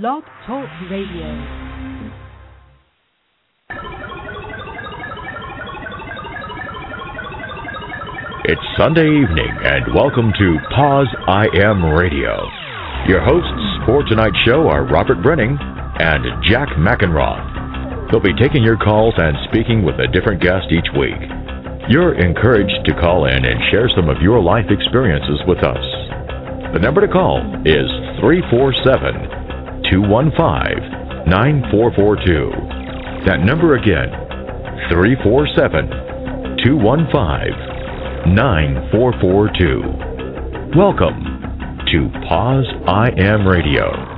Blog Talk Radio. It's Sunday evening, and welcome to POZ I Am Radio. Your hosts for tonight's show are Robert Breining and Jack Mackenroth. They'll be taking your calls and speaking with a different guest each week. You're encouraged to call in and share some of your life experiences with us. The number to call is 347 215 9442. That number again, 347 215 9442. Welcome to POZ I Am Radio.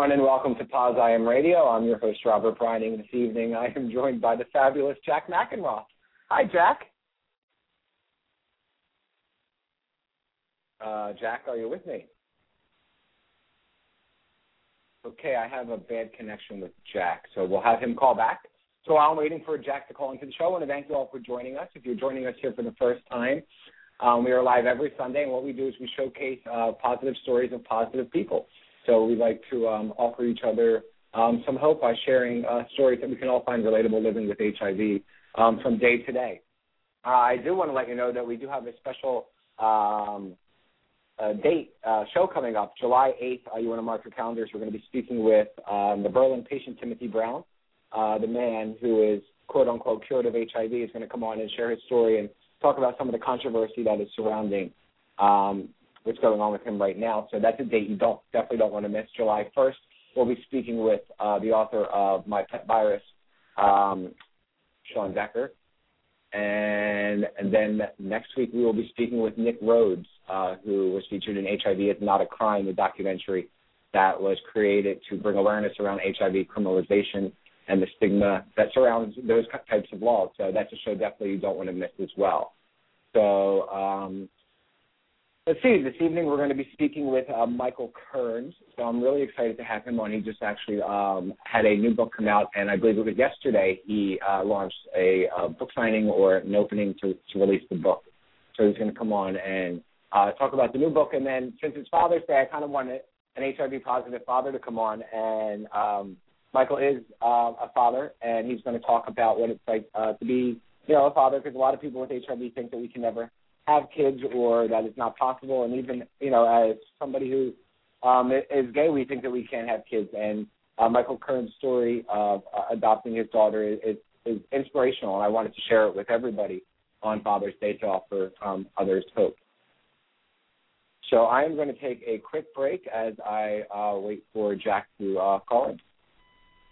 Everyone, and welcome to POZ I Am Radio. I'm your host, Robert Breining. This evening, I am joined by the fabulous Jack Mackenroth. Hi, Jack. Uh, Jack, are you with me? Okay, I have a bad connection with Jack, so we'll have him call back. So while I'm waiting for Jack to call into the show, I want to thank you all for joining us. If you're joining us here for the first time, um, we are live every Sunday, and what we do is we showcase uh, positive stories of positive people. So we like to um, offer each other um, some hope by sharing uh, stories that we can all find relatable living with HIV um, from day to day. Uh, I do want to let you know that we do have a special um, uh, date uh, show coming up, July 8th. Uh, you want to mark your calendars. We're going to be speaking with um, the Berlin patient Timothy Brown, uh, the man who is quote unquote cured of HIV, is going to come on and share his story and talk about some of the controversy that is surrounding um, what's going on with him right now. So that's a date you don't definitely don't want to miss. July 1st, we'll be speaking with uh, the author of My Pet Virus, um, Shawn Decker. And, and then next week we will be speaking with Nick Rhoades, uh, who was featured in HIV is Not a Crime, the documentary that was created to bring awareness around HIV criminalization and the stigma that surrounds those types of laws. So that's a show definitely you don't want to miss as well. So um, let's see. This evening we're going to be speaking with uh, Michael Kearns. So I'm really excited to have him on. He just actually um, had a new book come out, and I believe it was yesterday he uh, launched a uh, book signing or an opening to, to release the book. So he's going to come on and uh, talk about the new book. And then since it's Father's Day, I kind of wanted an HIV positive father to come on. And um, Michael is uh, a father, and he's going to talk about what it's like uh, to be, you know, a father. Because a lot of people with HIV think that we can never have kids or that it's not possible. And even, you know, as somebody who um, is gay, we think that we can't have kids. And uh, Michael Kearns' story of uh, adopting his daughter is, is, is inspirational, and I wanted to share it with everybody on Father's Day to offer um, others hope. So I am going to take a quick break as I uh, wait for Jack to uh, call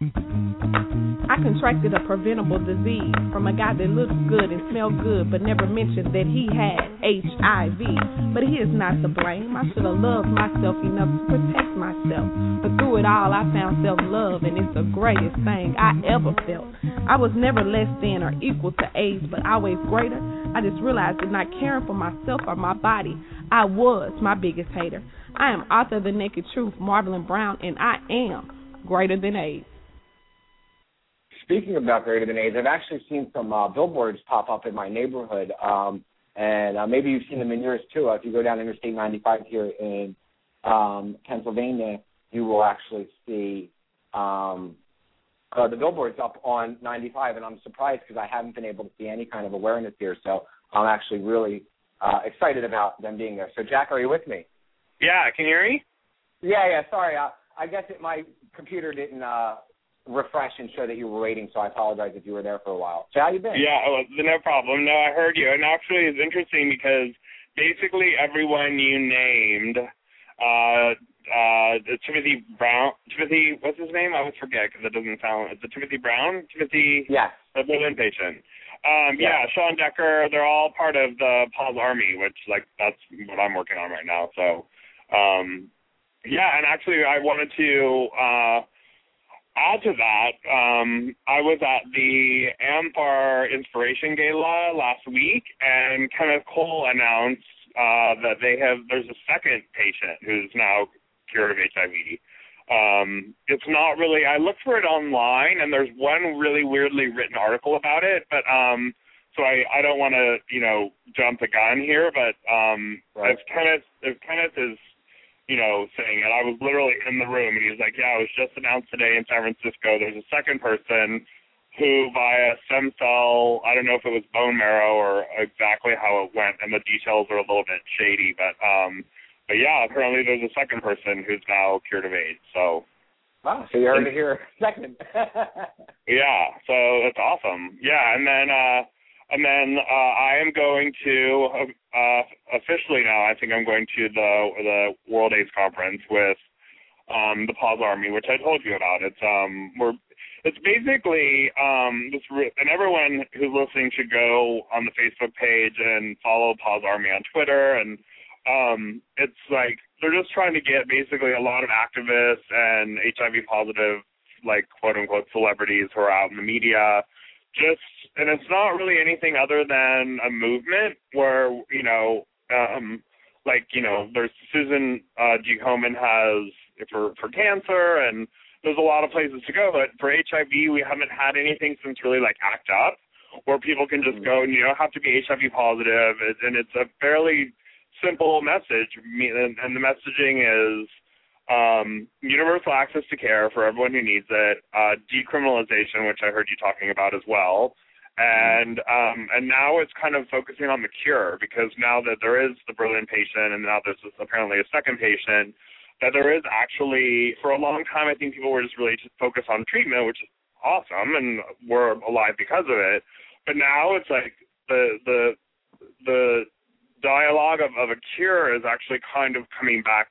in. I contracted a preventable disease from a guy that looks good and smelled good, but never mentioned that he had HIV. But he is not to blame. I should have loved myself enough to protect myself. But through it all, I found self love, and it's the greatest thing I ever felt. I was never less than or equal to AIDS, but always greater. I just realized that not caring for myself or my body, I was my biggest hater. I am author of The Naked Truth, Marvelyn Brown, and I am greater than AIDS. Speaking about greater than AIDS, I've actually seen some uh, billboards pop up in my neighborhood, um, and uh, maybe you've seen them in yours too. Uh, if you go down Interstate 95 here in um, Pennsylvania, you will actually see um, uh, the billboards up on 95, and I'm surprised because I haven't been able to see any kind of awareness here. So I'm actually really uh, excited about them being there. So, Jack, are you with me? Yeah, can you hear me? Yeah, yeah. Sorry, uh, I guess it, my computer didn't uh, refresh and show that you were waiting, so I apologize if you were there for a while. So, how you been? Yeah, oh, no problem. No, I heard you, and actually, it's interesting because basically everyone you named uh, uh, Timothy Brown. Timothy, what's his name? I always forget because it doesn't sound. Is it Timothy Brown? Timothy. Yes. The Berlin patient. Um, Yeah. yeah, Shawn Decker. They're all part of the POZ Army, which like that's what I'm working on right now. So, um, yeah, and actually I wanted to uh, add to that. Um, I was at the AMFAR Inspiration Gala last week, and Kenneth Cole announced uh, that they have there's a second patient who's now cured of HIV. Um, it's not really. I looked for it online, and there's one really weirdly written article about it, but um, so I I don't want to you know jump the gun here, but um, Right. if Kenneth if Kenneth is you know saying And I was literally in the room, and he was like, yeah, it was just announced today in San Francisco. There's a second person who via stem cell, I don't know if it was bone marrow or exactly how it went, and the details are a little bit shady, but um, but yeah, apparently there's a second person who's now cured of AIDS. So Wow. So you heard it here second. yeah, so that's awesome. Yeah, and then uh, and then uh, I am going to uh, officially now. I think I'm going to the the World AIDS Conference with um, the POZ Army, which I told you about. It's um we're it's basically um this re- and everyone who's listening should go on the Facebook page and follow POZ Army on Twitter and um it's like they're just trying to get basically a lot of activists and HIV positive like quote unquote celebrities who are out in the media just and it's not really anything other than a movement where you know um like you know there's Susan uh G. Komen has for for cancer and there's a lot of places to go but for HIV we haven't had anything since really like ACT UP where people can just go and you don't have to be HIV positive. And it's a fairly simple message. And the messaging is um, universal access to care for everyone who needs it, uh, decriminalization, which I heard you talking about as well, and um, and now it's kind of focusing on the cure because now that there is the Berlin patient and now there's apparently a second patient, that there is actually for a long time I think people were just really just focused on treatment, which is awesome, and we're alive because of it. But now it's like the the the dialogue of, of a cure is actually kind of coming back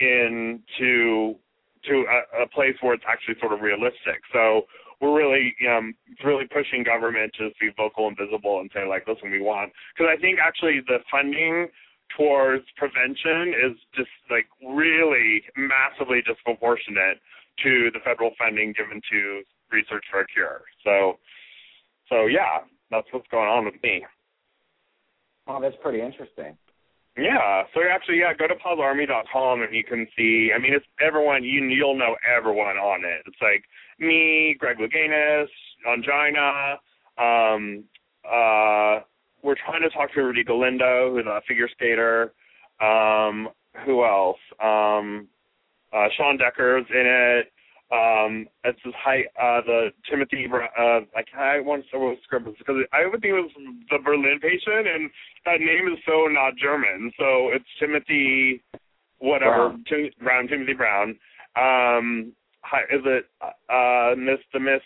into to a, a place where it's actually sort of realistic. So we're really um really pushing government to be vocal and visible and say like, listen, we want because I think actually the funding towards prevention is just like really massively disproportionate to the federal funding given to research for a cure. So so yeah, that's what's going on with me. oh, that's pretty interesting. Yeah, so actually, yeah, go to pozarmy.com and you can see. I mean, it's everyone. You you'll know everyone on it. It's like me, Greg Louganis, Angina. Um, uh, we're trying to talk to Rudy Galindo, who's a figure skater. Um, who else? Um, uh, Shawn Decker's in it. Um, it's this high, uh, the Timothy, uh, like I want to say what script because I would think it was the Berlin patient, and that name is so not German. So it's Timothy, whatever, Brown. Tim, Brown, Timothy Brown. Um, hi, is it uh, Miss the Miss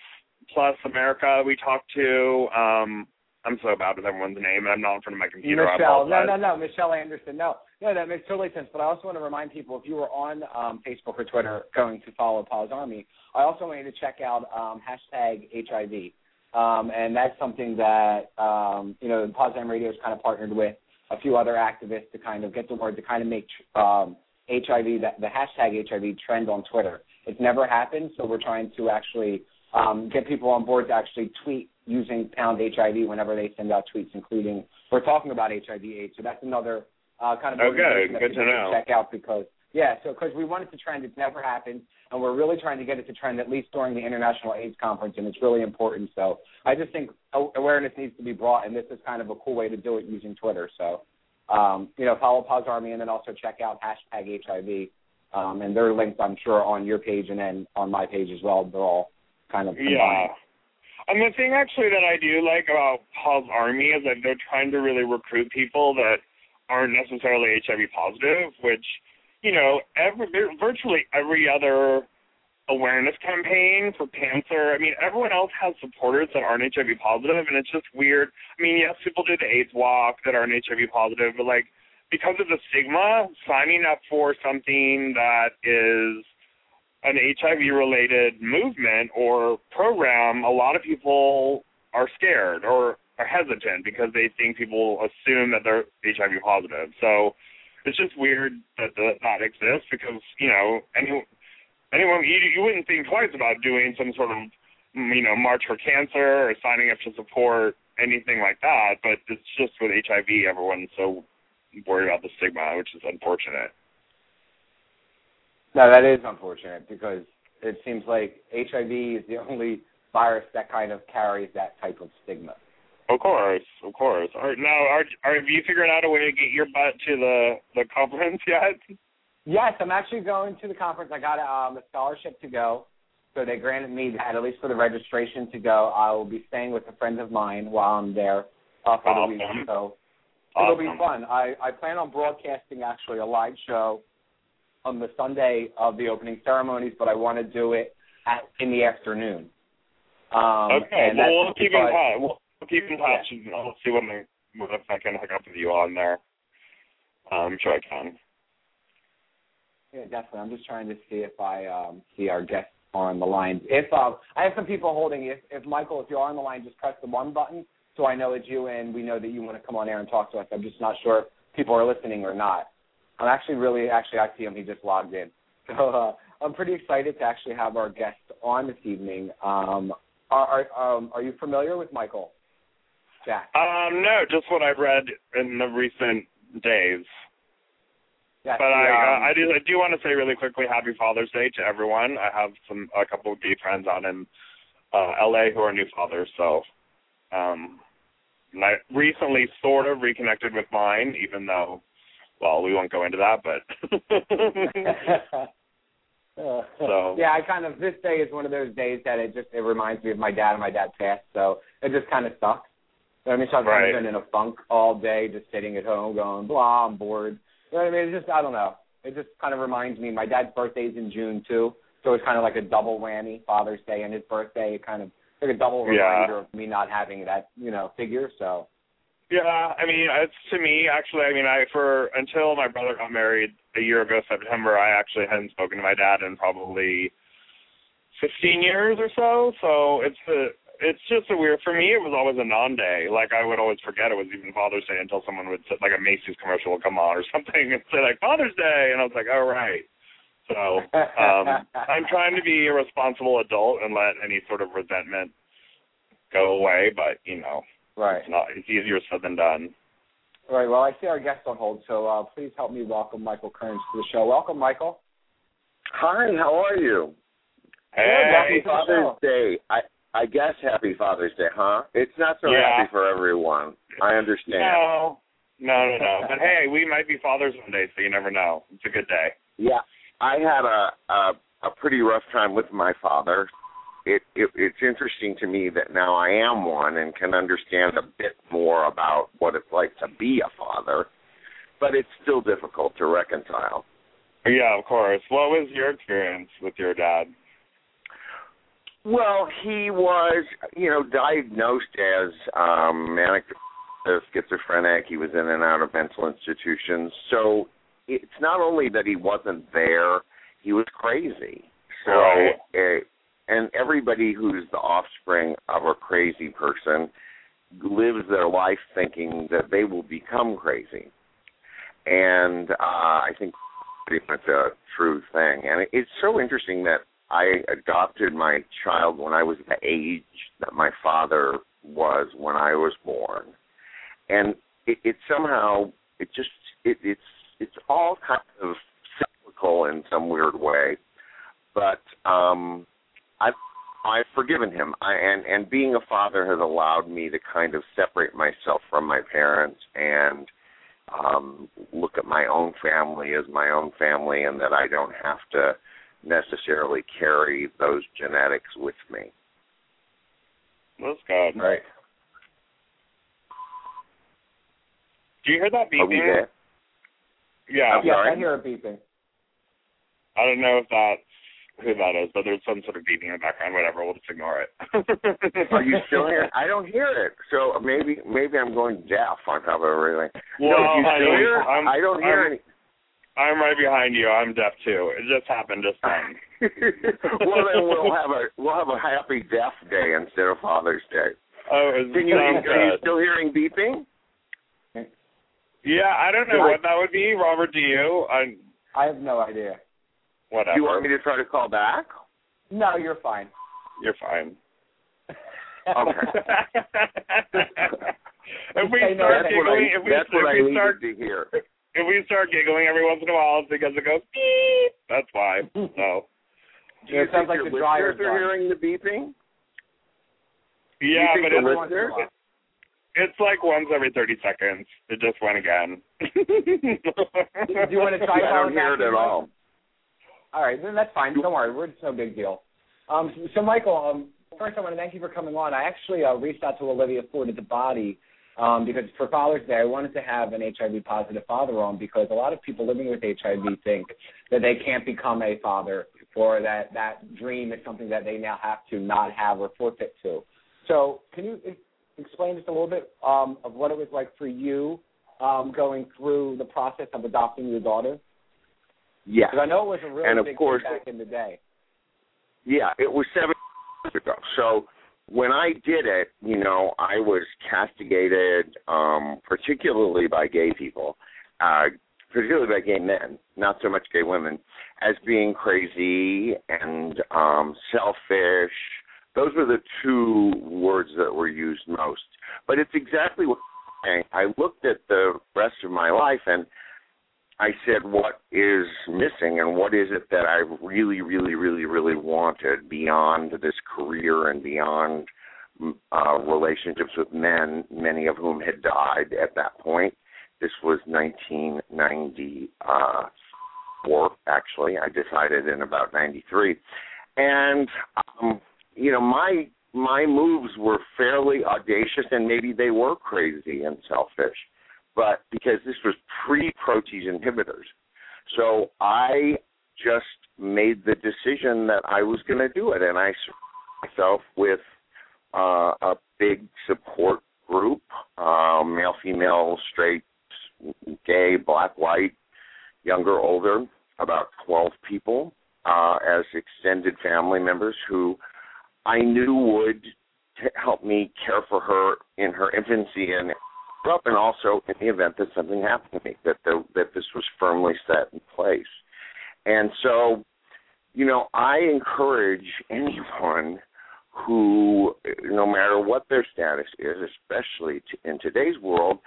Plus America? We talked to. Um, I'm so bad with everyone's name, and I'm not in front of my computer. Michelle, no, no, no, Michelle Anderson. No, no, that makes totally sense. But I also want to remind people if you were on um, Facebook or Twitter going to follow POZ Army, I also want you to check out um, hashtag HIV. Um, and that's something that um, you know POZ Army Radio has kind of partnered with a few other activists to kind of get the word to kind of make um, HIV that the hashtag HIV trend on Twitter. It's never happened, so we're trying to actually um, get people on board to actually tweet using pound HIV whenever they send out tweets, including we're talking about HIV/AIDS. So that's another uh, kind of Oh, good. to know. check out because yeah, so because we want it to trend, it's never happened, and we're really trying to get it to trend at least during the International AIDS Conference, and it's really important. So I just think awareness needs to be brought, and this is kind of a cool way to do it using Twitter. So um, you know, follow POZ Army, and then also check out hashtag HIV. Um, and they're linked, I'm sure, on your page and then on my page as well. They're all kind of combined. Yeah. And the thing actually that I do like about POZ Army is that they're trying to really recruit people that aren't necessarily HIV positive, which, you know, every virtually every other awareness campaign for cancer. I mean, everyone else has supporters that aren't HIV positive, and it's just weird. I mean, yes, people do the AIDS walk that aren't HIV positive, but like because of the stigma, signing up for something that is an HIV related movement or program, a lot of people are scared or are hesitant because they think people assume that they're HIV positive. So it's just weird that that, that exists because you know any anyone you, you wouldn't think twice about doing some sort of mm, you know march for cancer or signing up to support anything like that. But it's just with HIV, everyone's so worried about the stigma, which is unfortunate. No, that is unfortunate because it seems like HIV is the only virus that kind of carries that type of stigma. Of course, of course. Are, now, are, are have you figured out a way to get your butt to the the conference yet? Yes, I'm actually going to the conference. I got um, a scholarship to go, so they granted me that at least for the registration to go. I will be staying with a friend of mine while I'm there uh, for awesome. the week. So awesome. it'll be fun. I I plan on broadcasting actually a live show on the Sunday of the opening ceremonies, but I want to do it at in the afternoon. Um, okay, and well, we'll keep in touch. Keep in touch, and I'll see when I, what if I can hook up with you on there. I'm sure I can. Yeah, definitely. I'm just trying to see if I um, see our guests on the line. If uh, I have some people holding, if, if Michael, if you're on the line, just press the one button so I know it's you and we know that you want to come on air and talk to us. I'm just not sure if people are listening or not. I'm actually really, actually, I see him. He just logged in. So uh, I'm pretty excited to actually have our guest on this evening. Um, are are, um, are you familiar with Michael? Jack. Um, no, just what I've read in the recent days. Yes, But I, um, uh, I do, I do want to say really quickly, Happy Father's Day to everyone. I have some, a couple of gay friends out in uh, LA who are new fathers, so, um, and I recently sort of reconnected with mine, even though, well, we won't go into that, but. Uh, So- yeah, I kind of this day is one of those days that it just it reminds me of my dad and my dad passed, so it just kind of sucks. You know what I mean, so I've Right. been in a funk all day, just sitting at home, going blah, I'm bored. You know what I mean? It's just I don't know. It just kind of reminds me. My dad's birthday's in June too, so it's kind of like a double whammy. Father's Day and his birthday, it kind of like a double Yeah. reminder of me not having that you know figure. So Yeah, I mean, it's to me actually. I mean, I for until my brother got married a year ago September, I actually hadn't spoken to my dad in probably fifteen years or so. So it's a, it's just a weird. For me, it was always a non-day. Like I would always forget it was even Father's Day until someone would say, like a Macy's commercial would come on or something and say like Father's Day, and I was like, all right. So um, I'm trying to be a responsible adult and let any sort of resentment go away, but you know, right. it's not. It's easier said than done. All right. Well, I see our guest on hold, so uh, please help me welcome Michael Kearns to the show. Welcome, Michael. Hi, how are you? Hey, welcome to the Father's. Day. I I guess Happy Father's Day, huh? It's not so Yeah. happy for everyone. I understand. No, no, no, no. But hey, we might be fathers one day, so you never know. It's a good day. Yeah, I had a a, a pretty rough time with my father. It, it it's interesting to me that now I am one and can understand a bit more about what it's like to be a father, but it's still difficult to reconcile. Yeah, of course. What was your experience with your dad? Well, he was, you know, diagnosed as um, manic schizophrenic. He was in and out of mental institutions. So it's not only that he wasn't there; he was crazy. So, Right. uh, and everybody who's the offspring of a crazy person lives their life thinking that they will become crazy. And uh, I think pretty much a true thing. And it- it's so interesting that I adopted my child when I was the age that my father was when I was born, and it, it somehow it just it, it's it's all kind of cyclical in some weird way, but um, I've I've forgiven him, I, and and being a father has allowed me to kind of separate myself from my parents and um look at my own family as my own family and that I don't have to necessarily carry those genetics with me. That's good. Right. Do you hear that Are we beeping? there? Yeah. I'm Yes, sorry? I hear it beeping. I don't know if that's who that is, but there's some sort of beeping in the background. Whatever, we'll just ignore it. Are you still here? I don't hear it. So maybe maybe I'm going deaf on top of everything. Well, no, you I still don't- hear? it? I'm- I don't hear I'm- any. I'm right behind you. I'm deaf too. It just happened just then. well, then we'll have a we'll have a happy deaf day instead of Father's Day. Oh, it Can you are you still hearing beeping? Yeah, I don't know Yeah. what that would be. Robert, do you? I, I have no idea. whatever. Do you want me to try to call back? No, you're fine. You're fine. Okay. if we start That's what I giggling, if we, if we start to hear. We start giggling every once in a while, because it goes beep. That's why. So Do you It sounds like your the listeners are hearing the beeping? yeah, but it's Every once in a listener- while. it's like once every thirty seconds. It just went again. Do you want to try I don't hear it at all. All right, then that's fine. Don't worry, we're it's no big deal. Um, so, so Michael, um, first I want to thank you for coming on. I actually uh, reached out to Olivia Ford at the Body um, because for Father's Day I wanted to have an HIV positive father on because a lot of people living with HIV think that they can't become a father or that that dream is something that they now have to not have or forfeit to. So can you explain just a little bit um, of what it was like for you um, going through the process of adopting your daughter? Yes. Because I know it was a really And of big course- thing back in the day. Yeah, it was seven years ago. So when I did it, you know, I was castigated, um, particularly by gay people, uh, particularly by gay men, not so much gay women, as being crazy and um, selfish. Those were the two words that were used most. But it's exactly what. I looked at the rest of my life and I said, what is missing and what is it that I really, really, really, really wanted beyond this career and beyond mm, uh, relationships with men, many of whom had died at that point. This was 1994, actually. I decided in about 93. And, um, you know, my my moves were fairly audacious and maybe they were crazy and selfish but because this was pre protease inhibitors. So I just made the decision that I was going to do it, and I surrounded myself with uh, a big support group uh, male, female, straight, gay, black, white, younger, older about 12 people uh, as extended family members who I knew would help me care for her in her infancy and up and also in the event that something happened to me that the, that this was firmly set in place. And so you know i encourage anyone who no matter what their status is especially in today's world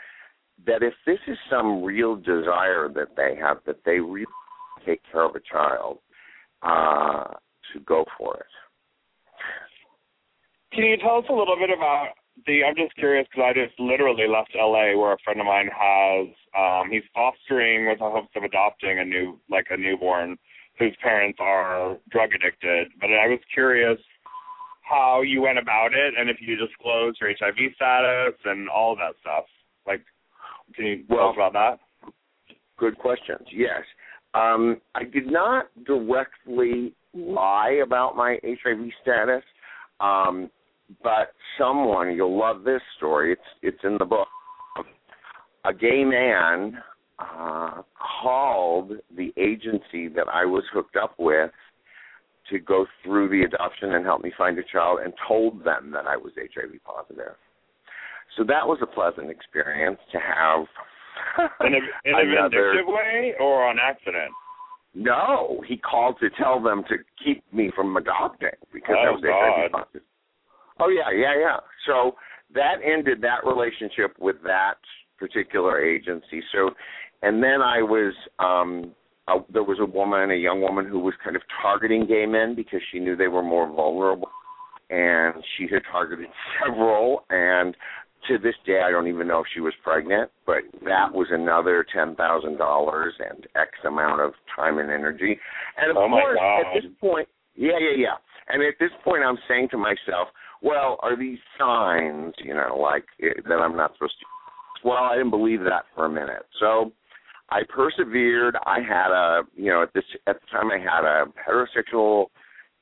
that if this is some real desire that they have that they really take care of a child uh to go for it. Can you tell us a little bit about the? I'm just curious because I just literally left LA, where a friend of mine has. Um, he's fostering with the hopes of adopting a new, like a newborn, whose parents are drug addicted. But I was curious how you went about it, and if you disclosed your HIV status and all that stuff. Like, can you tell us about that? Good questions. Yes. Um, I did not directly lie about my HIV status, um, but someone you'll love this story. It's it's in the book. A gay man uh, called the agency that I was hooked up with to go through the adoption and help me find a child, and told them that I was HIV positive. So that was a pleasant experience to have. In a, in a vindictive way or on accident? No, he called to tell them to keep me from adopting because I Oh, was HIV positive. Oh yeah, yeah, yeah. So that ended that relationship with that particular agency. So, and then I was um uh, there was a woman, a young woman who was kind of targeting gay men because she knew they were more vulnerable, and she had targeted several. And to this day, I don't even know if she was pregnant, but that was another ten thousand dollars and X amount of time and energy. And of Oh, course, at this point, yeah, yeah, yeah. And at this point, I'm saying to myself, well, are these signs, you know, like eh, that I'm not supposed to? Well, I didn't believe that for a minute, so I persevered. I had a, you know, at this at the time I had a heterosexual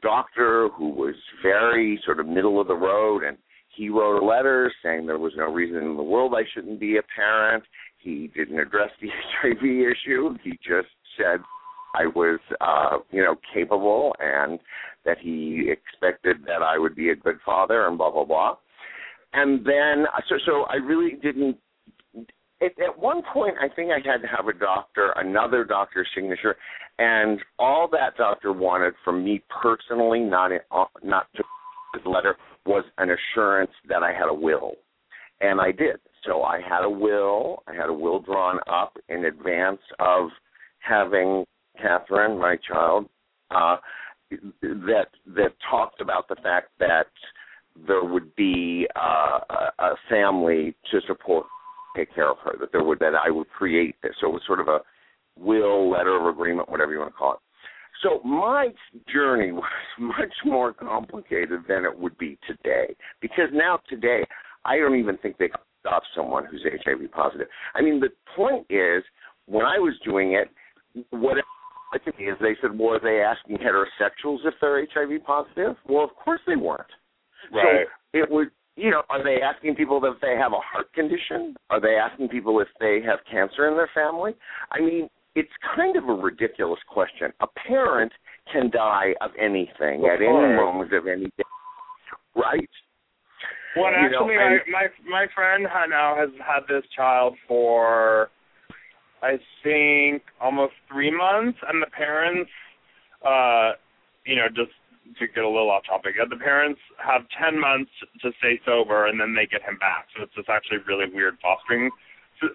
doctor who was very sort of middle of the road and he wrote a letter saying there was no reason in the world I shouldn't be a parent. He didn't address the HIV issue. He just said I was, uh, you know, capable and that he expected that I would be a good father and blah blah blah. And then, so so I really didn't. At, at one point, I think I had to have a doctor, another doctor's signature, and all that doctor wanted from me personally, not in, not to his letter, was an assurance that I had a will, and I did. So I had a will. I had a will drawn up in advance of having Catherine, my child, uh, that that talked about the fact that there would be uh, a family to support, take care of her. That there would that I would create this. So it was sort of a will, letter of agreement, whatever you want to call it. So my journey was much more complicated than it would be today because now today I don't even think they stop someone who's HIV positive. I mean, the point is when I was doing it, what to me is they said, well, are they asking heterosexuals if they're HIV positive? Well, of course they weren't. Right. So it would, you know, are they asking people if they have a heart condition? Are they asking people if they have cancer in their family? I mean, it's kind of a ridiculous question. A parent can die of anything of at course. any moment of any day, right? Well, You actually, and- my my my friend now has had this child for, I think, almost three months, and the parents, uh, you know, just to get a little off topic, uh, the parents have ten months to stay sober, and then they get him back. So it's this actually really weird fostering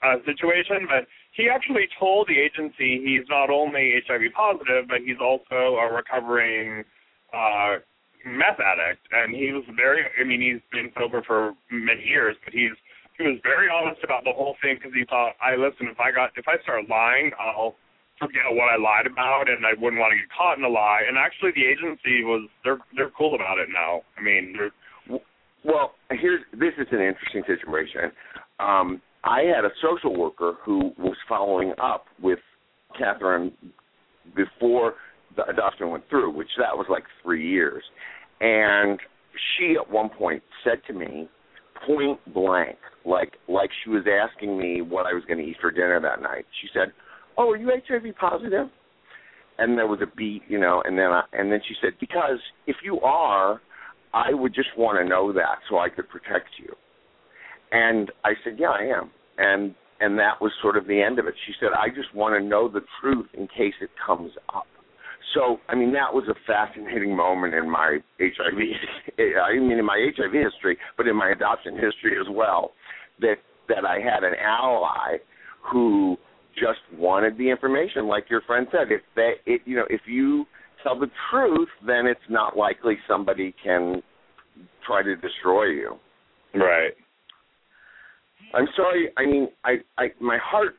uh, situation. But he actually told the agency he's not only HIV positive, but he's also a recovering. Uh, meth addict, and he was very. I mean, he's been sober for many years, but he's he was very honest about the whole thing because he thought, I listen, if I got if I start lying, I'll forget what I lied about, and I wouldn't want to get caught in a lie. And actually, the agency was they're they're cool about it now. I mean, they're, Well, here's this is an interesting situation. Um, I had a social worker who was following up with Catherine before the adoption went through, which that was like three years. And she at one point said to me, point blank, like like she was asking me what I was going to eat for dinner that night. She said, "Oh, are you HIV positive?" And there was a beat, you know, and then I, and then she said, "Because if you are, I would just want to know that so I could protect you." And I said, "Yeah, I am." And and that was sort of the end of it. She said, "I just want to know the truth in case it comes up." So, I mean, that was a fascinating moment in my HIV, I mean, in my HIV history, but in my adoption history as well, that that I had an ally who just wanted the information, like your friend said. If they, it, you know, if you tell the truth, then it's not likely somebody can try to destroy you. right. I'm sorry. I mean, I, I, my heart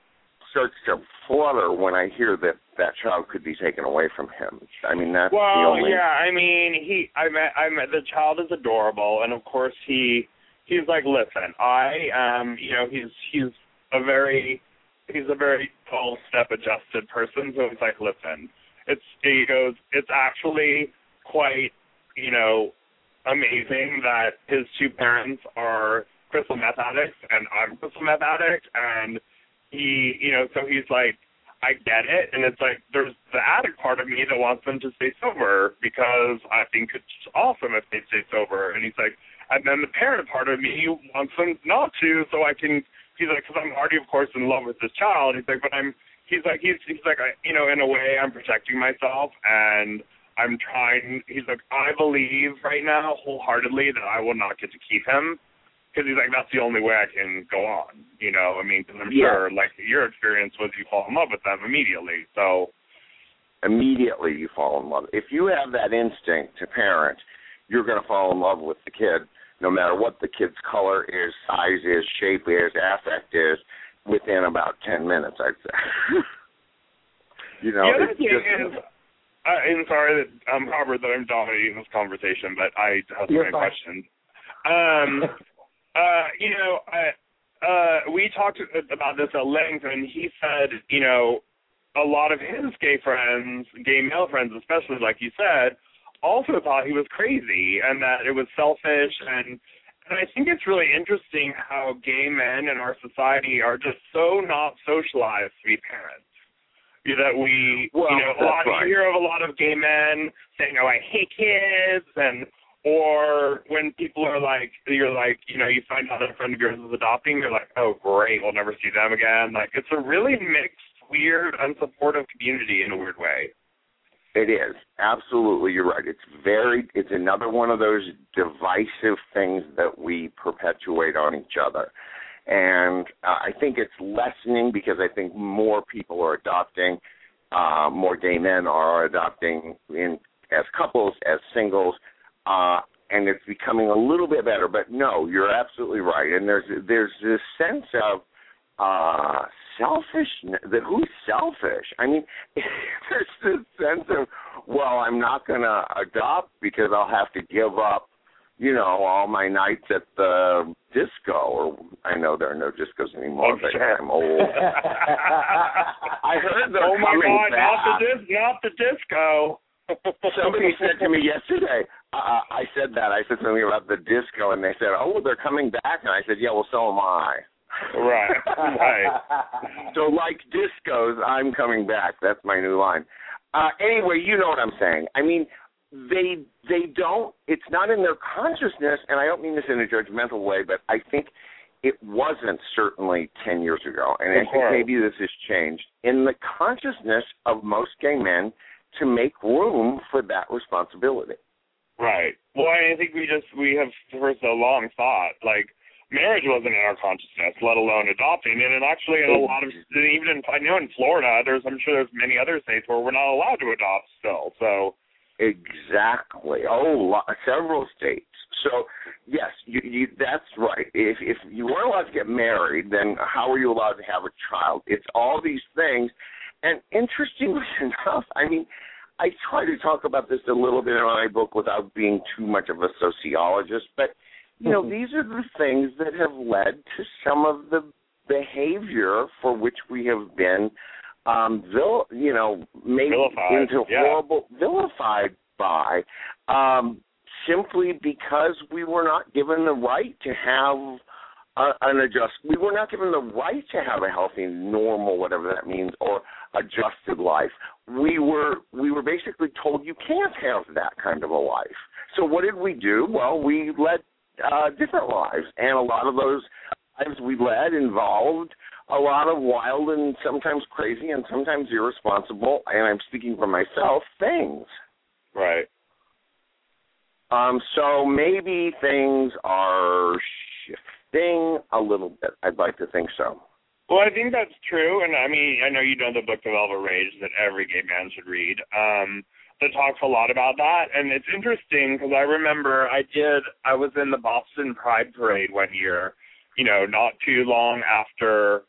starts to flutter when I hear that that child could be taken away from him. I mean, that's the Well, only. yeah, I mean, he, I met, I met the child is adorable, and of course he, he's like, listen, I, um, you know, he's he's a very, he's a very tall step adjusted person, so he's like, listen, it's he goes, it's actually quite, you know, amazing that his two parents are crystal meth addicts, and I'm crystal meth addict, and he, you know, so he's like, I get it, and it's like there's the addict part of me that wants them to stay sober because I think it's awesome if they stay sober, and he's like, and then the parent part of me wants them not to, so I can. He's like, because I'm already, of course, in love with this child. He's like, but I'm. He's like, he's he's like, I, you know, in a way, I'm protecting myself, and I'm trying. He's like, I believe right now wholeheartedly that I will not get to keep him because he's like, that's the only way I can go on. You know, I mean, because I'm Yeah. sure, like your experience was, you fall in love with them immediately. So immediately you fall in love. If you have that instinct to parent, you're going to fall in love with the kid, no matter what the kid's color is, size is, shape is, affect is, within about ten minutes, I'd say. you know, the other thing just, is, uh, I'm sorry that I'm um, Robert that I'm dominating this conversation, but I have so many questions. Um, uh, you know, I, uh, we talked about this at length, and he said, you know, a lot of his gay friends, gay male friends especially, like you said, also thought he was crazy and that it was selfish and and I think it's really interesting how gay men in our society are just so not socialized to be parents. That we, well, you know, a lot, right. you hear of a lot of gay men saying, "Oh, I hate kids," and or when people are like, you're like, you know, you find out a friend of yours is adopting, you're like, "Oh, great, we'll never see them again." Like, it's a really mixed, weird, unsupportive community in a weird way. It is absolutely. You're right. It's very. It's another one of those divisive things that we perpetuate on each other, and uh, I think it's lessening because I think more people are adopting. Uh, more gay men are adopting in as couples, as singles, uh, and it's becoming a little bit better. But no, you're absolutely right. And there's there's this sense of uh selfish that who's selfish i mean there's this sense of well i'm not going to adopt because i'll have to give up you know all my nights at the disco or i know there are no discos anymore Oh, but sure. i'm old i heard they're oh my coming God, back not the dis- not the disco. Somebody said to me yesterday, uh, I said that. I said something about the disco, and they said, oh, they're coming back. And I said, yeah, well, so am I. Right, right. so, like discos, I'm coming back. That's my new line. Uh, anyway, you know what I'm saying. I mean, they they don't. It's not in their consciousness, and I don't mean this in a judgmental way, but I think it wasn't certainly ten years ago, and I think maybe this has changed in the consciousness of most gay men to make room for that responsibility. Right. Well, I think we just we have for so long thought like marriage wasn't in our consciousness, let alone adopting. And it actually in a lot of even in I know in Florida, there's I'm sure there's many other states where we're not allowed to adopt still. So Exactly. Oh, lo- several states. So yes, you, you, that's right. If if you weren't allowed to get married, then how are you allowed to have a child? It's all these things. And interestingly enough, I mean, I try to talk about this a little bit in my book without being too much of a sociologist, but you know, these are the things that have led to some of the behavior for which we have been um vil you know made Vilified, into yeah. horrible vilified by um simply because we were not given the right to have a, an adjust we were not given the right to have a healthy normal whatever that means or adjusted life. We were we were basically told you can't have that kind of a life. So what did we do? Well we led uh different lives. And a lot of those lives we led involved a lot of wild and sometimes crazy and sometimes irresponsible and I'm speaking for myself things. Right. um, so maybe things are shifting a little bit. I'd like to think so. Well, I think that's true, and I mean, I know you know the book of Velvet Rage that every gay man should read. Um, that talks a lot about that, and it's interesting because I remember I did. I was in the Boston Pride Parade one year, you know, not too long after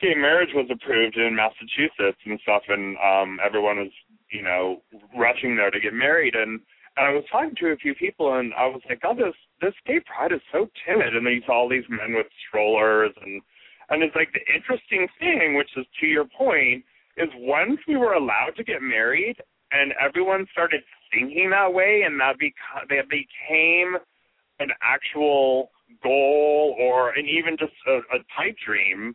gay marriage was approved in Massachusetts and stuff, and um, everyone was, you know, rushing there to get married, and and I was talking to a few people, and I was like, "God, this this gay pride is so timid." And then you saw all these men with strollers, and and it's like the interesting thing, which is to your point, is once we were allowed to get married, and everyone started thinking that way, and that beca- that became an actual goal or and even just a, a pipe dream.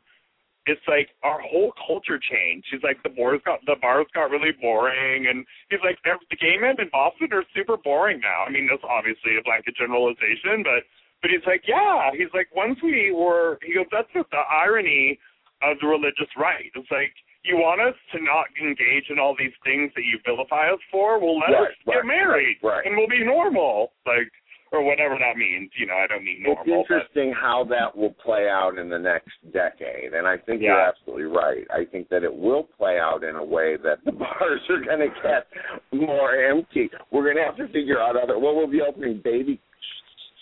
It's like our whole culture changed. He's like the bars got the bars got really boring, and he's like the gay men in Boston are super boring now. I mean, that's obviously a blanket generalization, but but he's like, yeah, he's like once we were, he goes, that's just the irony of the religious right. It's like you want us to not engage in all these things that you vilify us for. Well, let Right, us get right, married, right. and we'll be normal, like or whatever that means. You know, I don't mean It's normal, but interesting how that will play out in the next decade, and I think you're absolutely right. I think that it will play out in a way that the bars are going to get more empty. We're going to have to figure out other. Well, we'll be opening baby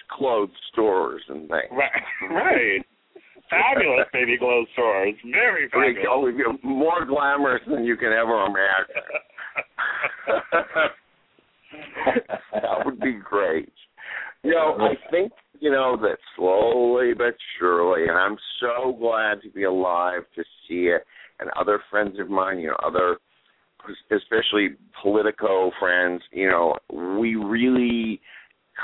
clothes stores and things. right, right. Fabulous baby clothes stores, very fabulous. oh, more glamorous than you can ever imagine. that would be great. You know, I think you know that slowly but surely, and I'm so glad to be alive to see it. And other friends of mine, you know, other especially Politico friends, you know, we really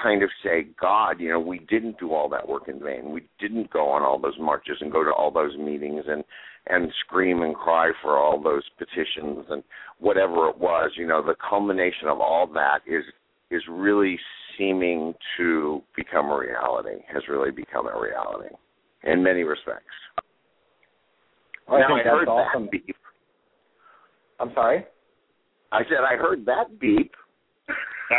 kind of say, God, you know, we didn't do all that work in vain. We didn't go on all those marches and go to all those meetings and and scream and cry for all those petitions and whatever it was. You know, the culmination of all that is is really seeming to become a reality. Has really become a reality in many respects. Well, now I I think heard that's awesome. that beep. I'm sorry. I said I heard that beep.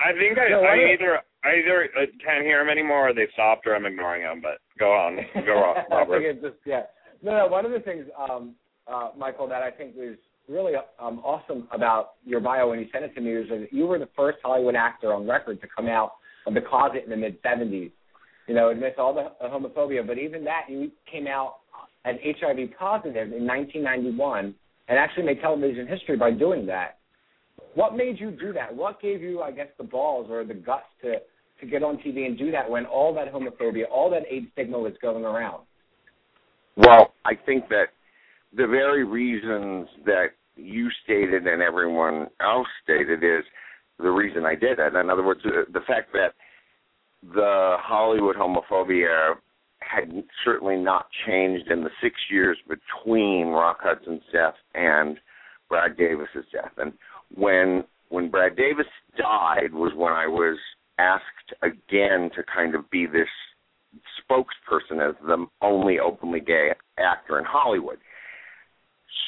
I think I, No, I either I either uh, can't hear him anymore or they stopped or I'm ignoring him. But go on, go on, I Robert. think it's just yeah. No, no. One of the things, um, uh, Michael, that I think was really um, awesome about your bio when you sent it to me was that you were the first Hollywood actor on record to come out of the closet in the mid '70s. You know, admits all the homophobia, but even that you came out as HIV positive in 1991 and actually made television history by doing that. What made you do that? What gave you, I guess, the balls or the guts to to get on TV and do that when all that homophobia, all that AIDS stigma was going around? Well, I think that the very reasons that you stated and everyone else stated is the reason I did it. In other words, the, the fact that the Hollywood homophobia had certainly not changed in the six years between Rock Hudson's death and Brad Davis's death. And when when Brad Davis died was when I was asked again to kind of be this spokesperson as the only openly gay actor in Hollywood.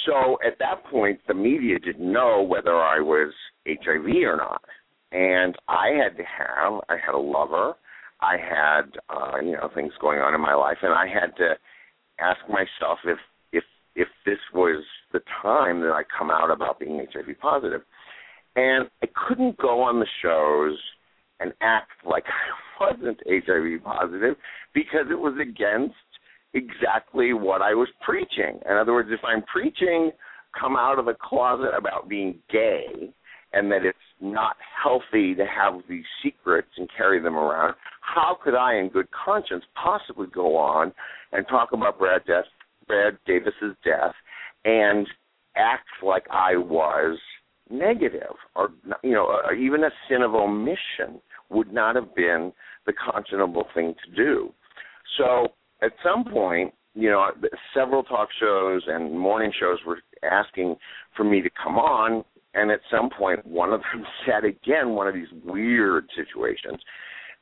So at that point, the media didn't know whether I was HIV or not, and I had to have I had a lover, I had uh, you know things going on in my life, and I had to ask myself if if if this was the time that I come out about being HIV positive, and I couldn't go on the shows and act like I wasn't HIV positive because it was against exactly what I was preaching. In other words, if I'm preaching come out of the closet about being gay and that it's not healthy to have these secrets and carry them around, how could I in good conscience possibly go on and talk about Brad death, Brad Davis's death and act like I was negative or you know or even a sin of omission would not have been the conscionable thing to do. So at some point, you know, several talk shows and morning shows were asking for me to come on, and at some point, one of them said again, one of these weird situations.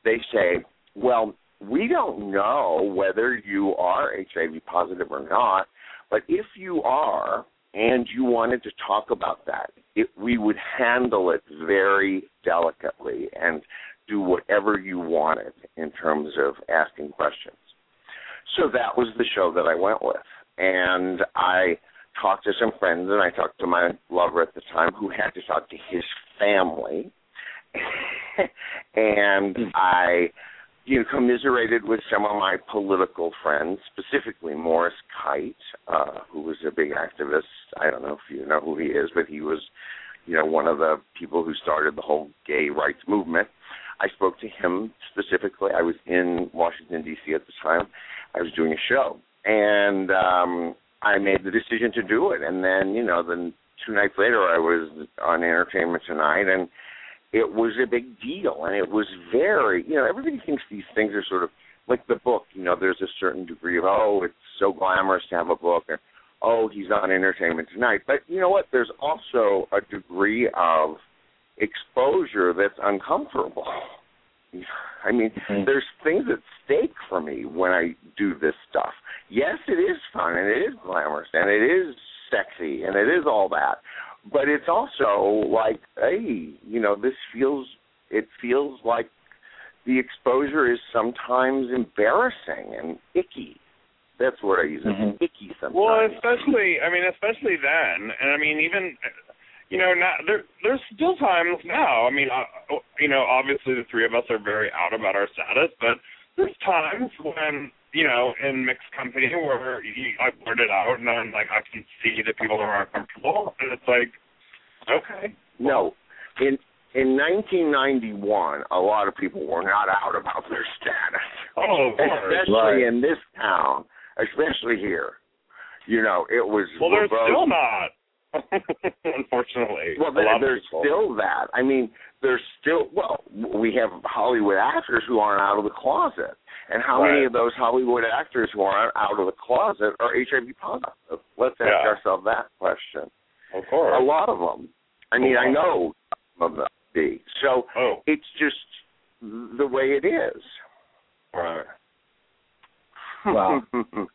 They say, "Well, we don't know whether you are HIV positive or not, but if you are." And you wanted to talk about that, it, we would handle it very delicately and do whatever you wanted in terms of asking questions. So that was the show that I went with. And I talked to some friends and I talked to my lover at the time who had to talk to his family. and I you know, commiserated with some of my political friends, specifically Morris Kight, uh, who was a big activist. I don't know if you know who he is, but he was, you know, one of the people who started the whole gay rights movement. I spoke to him specifically. I was in Washington D.C. at the time. I was doing a show, and um, I made the decision to do it. And then, you know, then two nights later, I was on Entertainment Tonight, and it was a big deal. And it was very, you know, everybody thinks these things are sort of like the book. You know, there's a certain degree of oh, it's so glamorous to have a book, or oh, he's on Entertainment Tonight. But you know what? There's also a degree of exposure that's uncomfortable. I mean, Mm-hmm. there's things at stake for me when I do this stuff. Yes, it is fun and it is glamorous and it is sexy and it is all that. But it's also like, hey, you know, this feels it feels like the exposure is sometimes embarrassing and icky. That's what I use. Mhm. It's icky sometimes. Well, especially I mean, especially then, and I mean even you know, now there there's still times now. I mean, uh, you know, obviously the three of us are very out about our status, but there's times when you know, in mixed company where you, I blurt it out and I'm like, I can see that people are uncomfortable, and it's like, okay, No, in in 1991, a lot of people were not out about their status, oh, of course. especially in this town, especially here. You know, it was Well, they're verbose. still not. Unfortunately, well, a there, there's still that. I mean, there's still well, we have Hollywood actors who aren't out of the closet, and how many of those Hollywood actors who aren't out of the closet are HIV positive? Let's ask Yeah. ourselves that question. Of course. A lot of them. I mean, I know some of them be. So Oh, it's just the way it is. right. Wow.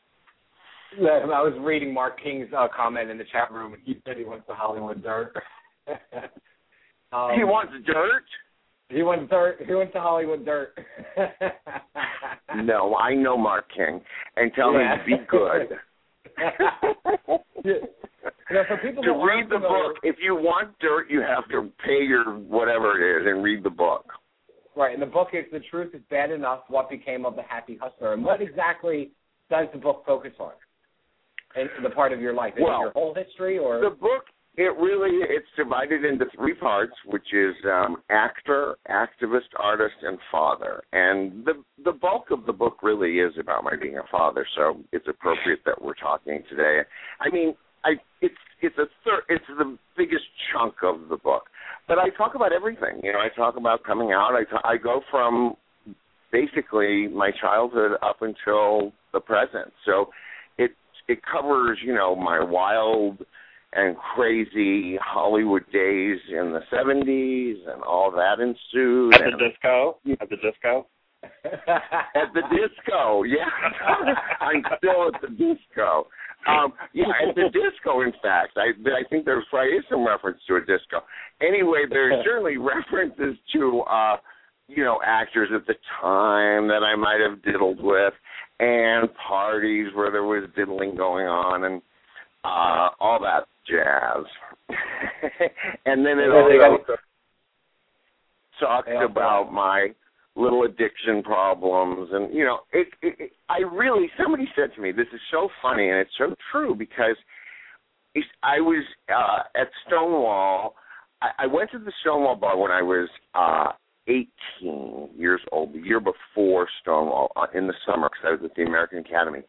I was reading Mark King's uh, comment in the chat room, and he said he wants the Hollywood dirt. um, he wants dirt. He wants dirt. He wants the Hollywood dirt. No, I know Mark King, and tell Yeah. him to be good. You know, for people to read the familiar- book, if you want dirt, you have to pay your whatever it is and read the book. Right, and the book is "The Truth Is Bad Enough: What Became of the Happy Hustler." And what exactly does the book focus on? The part of your life, is Well, it your whole history, or The book, it really, it's divided into three parts, which is um, actor, activist, artist, and father. And the the bulk of the book really is about my being a father, so it's appropriate that we're talking today. I mean, I it's it's a third, it's the biggest chunk of the book, but I talk about everything. You know, I talk about coming out. I ta- I go from basically my childhood up until the present. So it covers you know my wild and crazy Hollywood days in the seventies and all that ensued. At the and- disco. At the disco. at the disco, yeah. I'm still at the disco. Um, yeah, at the disco. In fact, I I think there's probably is some reference to a disco. Anyway, there's certainly references to uh, you know actors at the time that I might have diddled with, and parties where there was diddling going on, and uh, all that jazz. and then it also got- talks They also- about my little addiction problems and you know it, it, it i really somebody said to me this is so funny and it's so true because it's, i was uh at stonewall I, I went to the stonewall bar when i was uh 18 years old the year before stonewall uh, in the summer because i was at the american academy.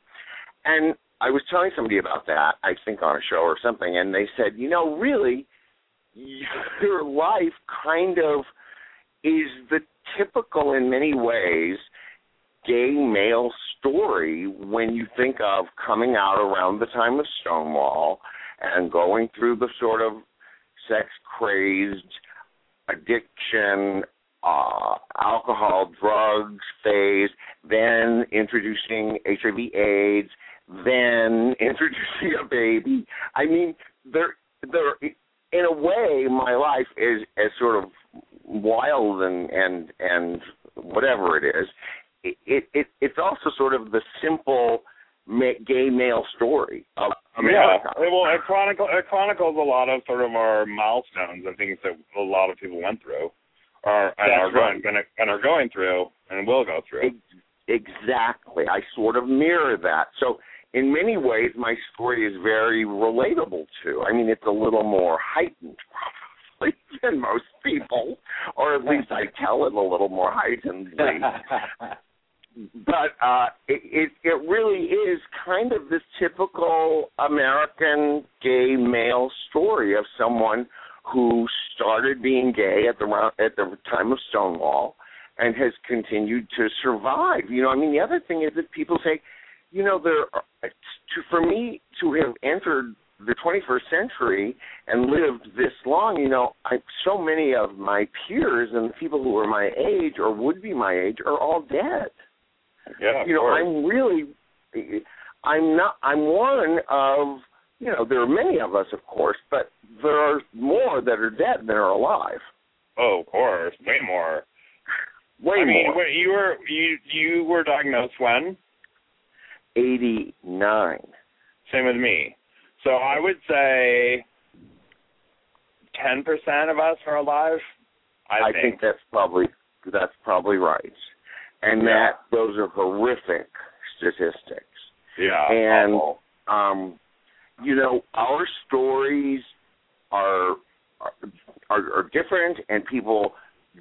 And i was telling somebody about that i think on a show or something and they said you know really your life kind of is the typical in many ways gay male story when you think of coming out around the time of Stonewall and going through the sort of sex crazed addiction uh alcohol drugs phase then introducing HIV AIDS then introducing a baby. I mean there there in a way my life is as sort of wild and and and whatever it is. It it it's also sort of the simple gay male story of Yeah. Well, it, it chronicles a lot of sort of our milestones and things that a lot of people went through, or and That's are going right. and are going through and will go through. Ex- exactly. I sort of mirror that. So in many ways, my story is very relatable to. I mean, it's a little more heightened probably than most people, or at least I tell it a little more heightenedly. but uh it, it it really is kind of this typical American gay male story of someone who started being gay at the round, at the time of Stonewall and has continued to survive. You know, I mean the other thing is that people say, you know, there are, to for me to have entered the 21st century and lived this long, you know, I so many of my peers and the people who are my age or would be my age are all dead yeah, you know, course. I'm really, I'm not, I'm one of, you know, there are many of us, of course, but there are more that are dead than are alive. Oh, of course, way more. Way I mean, more. wait, you were you you were diagnosed when? 89. Same with me. So I would say ten percent of us are alive. I, I think that's probably that's probably right, and Yeah. that those are horrific statistics. yeah, and awful. um, you know, our stories are are, are are different, and people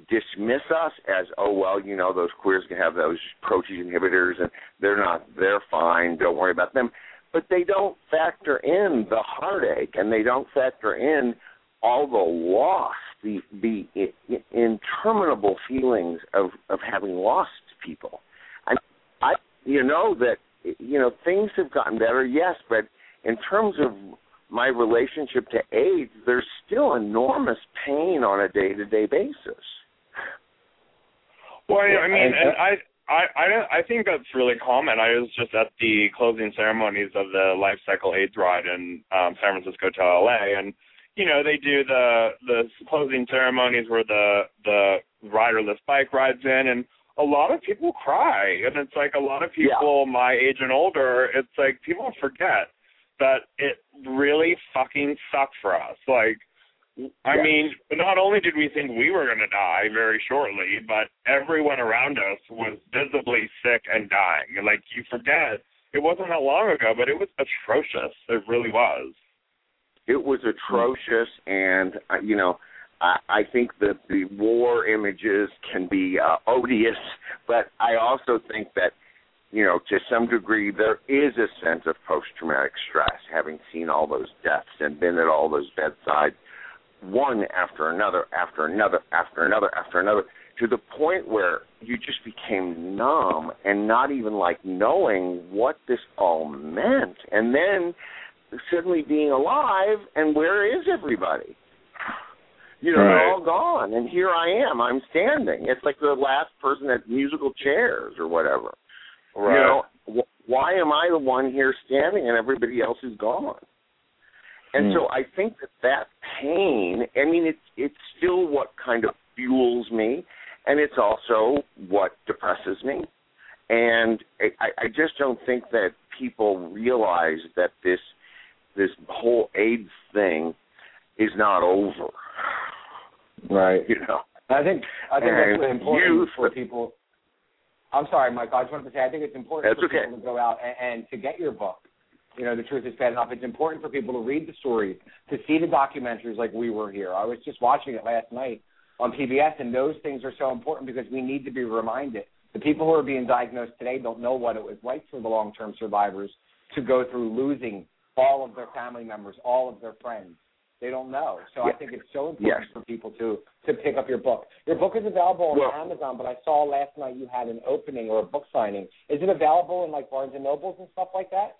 dismiss us as, oh well, you know, those queers can have those protease inhibitors, and they're not, they're fine. Don't worry about them. but they don't factor in the heartache and they don't factor in all the loss, the the interminable feelings of of having lost people. I, I, you know that you know things have gotten better, yes, but in terms of my relationship to AIDS, there's still enormous pain on a day to day basis. Well, I mean, and I. I I I think that's really common. I was just at the closing ceremonies of the Life Cycle AIDS ride in um, San Francisco to LA, and you know they do the the closing ceremonies where the the riderless bike rides in, and a lot of people cry, and it's like a lot of people yeah. my age and older. It's like people forget that it really fucking sucked for us. Like, I Yeah. mean, not only did we think we were going to die very shortly, but everyone around us was visibly sick and dying. Like, you forget, it wasn't that long ago, but it was atrocious. It really was. It was atrocious, and uh, you know, I, I think that the war images can be uh, odious, but I also think that you know, to some degree, there is a sense of post-traumatic stress, having seen all those deaths and been at all those bedsides, one after another, after another, after another, after another, to the point where you just became numb and not even like knowing what this all meant, and then suddenly being alive, and where is everybody? You know, they're all gone, and here I am. I'm standing. It's like the last person at musical chairs or whatever. You know, wh- why am I the one here standing and everybody else is gone? And hmm. so I think that that pain. I mean, it's it's still what kind of fuels me, and it's also what depresses me. And I, I just don't think that people realize that this this whole AIDS thing is not over. Right. You know. I think I think And that's really important youth- for people. I'm sorry, Mike. I just wanted to say I think it's important That's for okay. people to go out and, and to get your book. You know, the truth is bad enough. It's important for people to read the stories, to see the documentaries like we were here. I was just watching it last night on PBS, and those things are so important because we need to be reminded. The people who are being diagnosed today don't know what it was like for the long-term survivors to go through losing all of their family members, all of their friends. They don't know. So I think it's so important Yes. for people to to pick up your book. Your book is available on Well- Amazon, but I saw last night you had an opening or a book signing. Is it available in like Barnes and Nobles and stuff like that?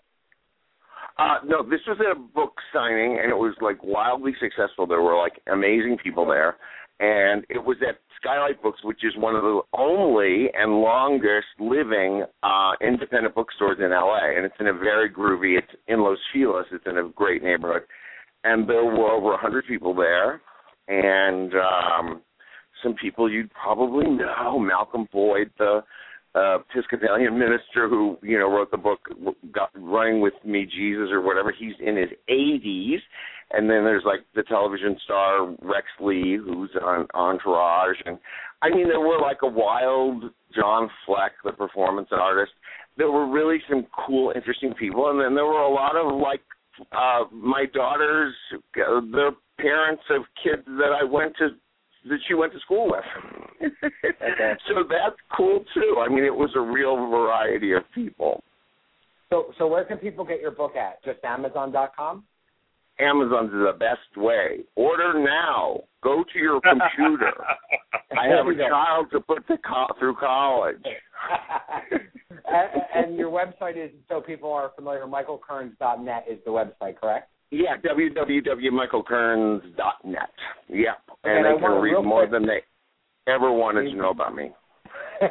Uh, no, this was at a book signing, and it was like wildly successful. There were like amazing people there, and it was at Skylight Books, which is one of the only and longest living uh, independent bookstores in LA, and it's in a very groovy. It's in Los Feliz. It's in a great neighborhood, and there were over a hundred people there, and um, some people you'd probably know, Malcolm Boyd, the uh, Episcopalian minister who you know wrote the book got running with me jesus or whatever. He's in his 80s and then there's like the television star rex lee who's on entourage. And i mean there were like a wild john fleck the performance artist. There were really some cool interesting people. And then there were a lot of like uh my daughters uh, the parents of kids that i went to that she went to school with. so that's cool too. I mean, it was a real variety of people. So so where can people get your book at? Just Amazon.com? Amazon's the best way. Order now. Go to your computer. I have a child to put to co- through college. and, and your website is so people are familiar. MichaelKearns.net is the website, correct? Yeah, www.michaelkearns.net. Yep, and I they can read more quick- than they ever wanted to know about me. I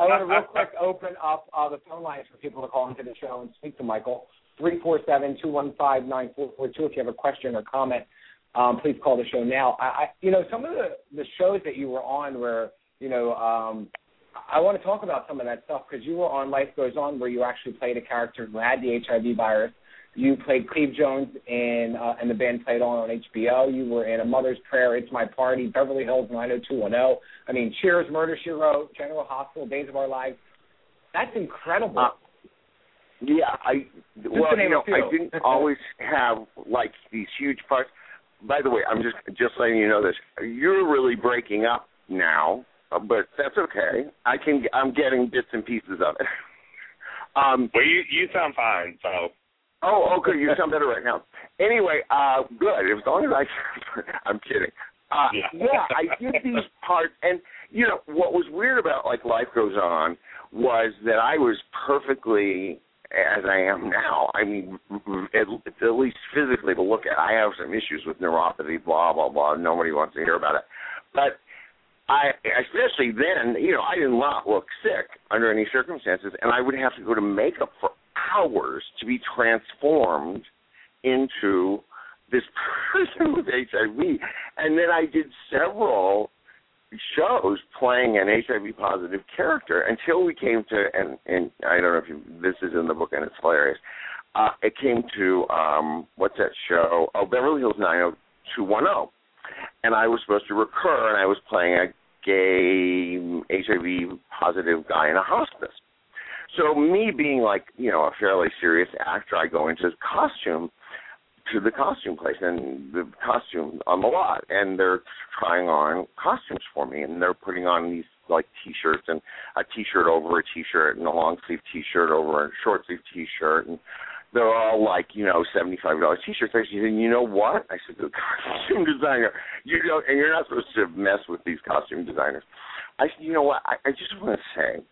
want to real quick open up uh, the phone lines for people to call into the show and speak to Michael. Three four seven two one five nine four four two. If you have a question or comment, um, please call the show now. I, I, you know, some of the the shows that you were on where you know, um, I want to talk about some of that stuff because you were on Life Goes On where you actually played a character who had the HIV virus. You played Cleve Jones in uh, and the band played on on HBO. You were in A Mother's Prayer, It's My Party, Beverly Hills 90210. I mean, Cheers, Murder She Wrote, General Hospital, Days of Our Lives. That's incredible. Uh, Yeah, I well, you know. I didn't always have like these huge parts. By the way, I'm just just letting you know this. You're really breaking up now, uh, but that's okay. I can. I'm getting bits and pieces of it. um, Well, you you sound fine, so Oh, okay, you sound better right now. Anyway, uh, good. As long as I, I'm kidding. Uh, Yeah. yeah, I did these parts, and you know what was weird about like Life Goes On was that I was perfectly as I am now. I mean, at, at least physically to look at. I have some issues with neuropathy, blah blah blah. Nobody wants to hear about it, but I, especially then, you know, I did not look sick under any circumstances, and I would have to go to makeup for hours to be transformed into this person with HIV. And then I did several shows playing an HIV positive character until we came to and and I don't know if you, this is in the book and it's hilarious. Uh, it came to um, what's that show? Oh, Beverly Hills 90210, and I was supposed to recur, and I was playing a gay HIV positive guy in a hospice. So me being like you know a fairly serious actor, I go into costume to the costume place and the costume on the lot and they're trying on costumes for me and they're putting on these like t-shirts and a t-shirt over a t-shirt and a long sleeve t-shirt over a short sleeve t-shirt and they're all like you know seventy five dollars t-shirts. I said, you know what? I said, the costume designer, you know, and you're not supposed to mess with these costume designers. I said, you know what? I, I just want to say,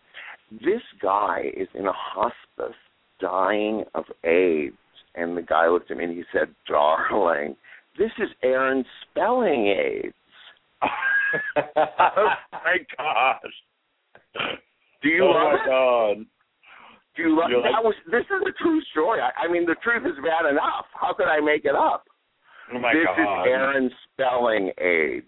this guy is in a hospice, dying of AIDS. And the guy looked at me and he said, darling, this is Aaron spelling AIDS. oh my gosh. Do you oh love my it? god. Do you love You're that like- was this is a true story. I, I mean the truth is bad enough. How could I make it up? Oh my this god. is Aaron spelling AIDS.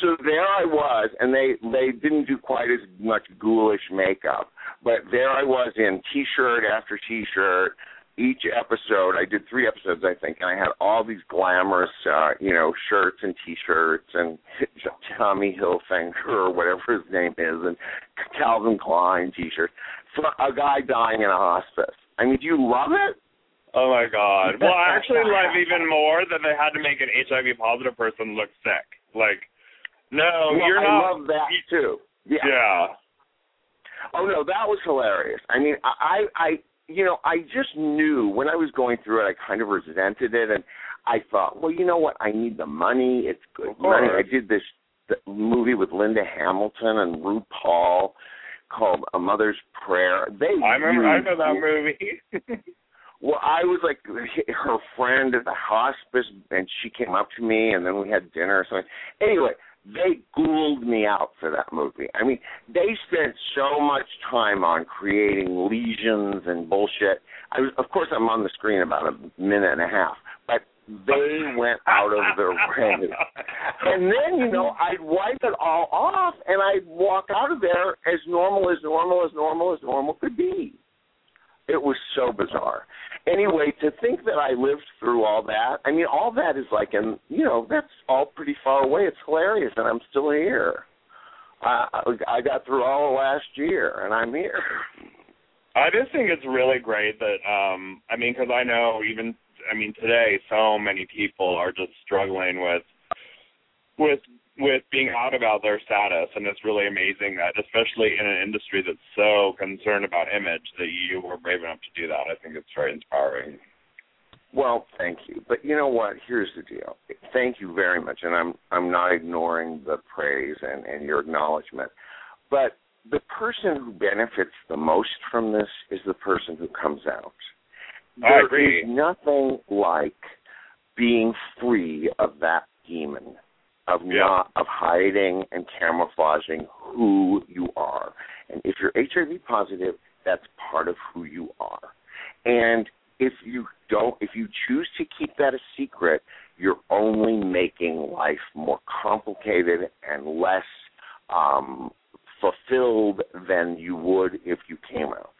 So there I was, and they they didn't do quite as much ghoulish makeup, but there I was in T-shirt after T-shirt. Each episode, I did three episodes, I think, and I had all these glamorous, uh, you know, shirts and T-shirts and Tommy Hilfiger or whatever his name is, and Calvin Klein T-shirts. For a guy dying in a hospice. I mean, do you love it? Oh my god. Well, I actually love even more that they had to make an HIV positive person look sick. Like, no, Well, you're I not. love that too. Yeah. Yeah. Oh no, that was hilarious. I mean, I, I, you know, I just knew when I was going through it, I kind of resented it, and I thought, well, you know what? I need the money. It's good money. I did this th- movie with Linda Hamilton and RuPaul called A Mother's Prayer. They I remember. I know that movie. well, I was like her friend at the hospice, and she came up to me, and then we had dinner or something. Anyway, they ghouled me out for that movie. I mean, they spent so much time on creating lesions and bullshit. I was, of course, I'm on the screen about a minute and a half, but they went out of their way. And then, you know, I'd wipe it all off, and I'd walk out of there as normal as normal as normal as normal could be. It was so bizarre. Anyway, to think that I lived through all that, I mean, all that is like, and you know, that's all pretty far away. It's hilarious, and I'm still here. I I got through all last year, and I'm here. I just think it's really great that um I mean cuz I know even I mean today so many people are just struggling with with with being out about their status and it's really amazing that especially in an industry that's so concerned about image that you were brave enough to do that. I think it's very inspiring. Well, thank you. But you know what? Here's the deal. Thank you very much, and I'm I'm not ignoring the praise and and your acknowledgement. But the person who benefits the most from this is the person who comes out. I agree. is nothing like being free of that demon of Yeah. not of hiding and camouflaging who you are. And if you're HIV positive, that's part of who you are. And if you don't if you choose to keep that a secret, you're only making life more complicated and less um fulfilled than you would if you came out.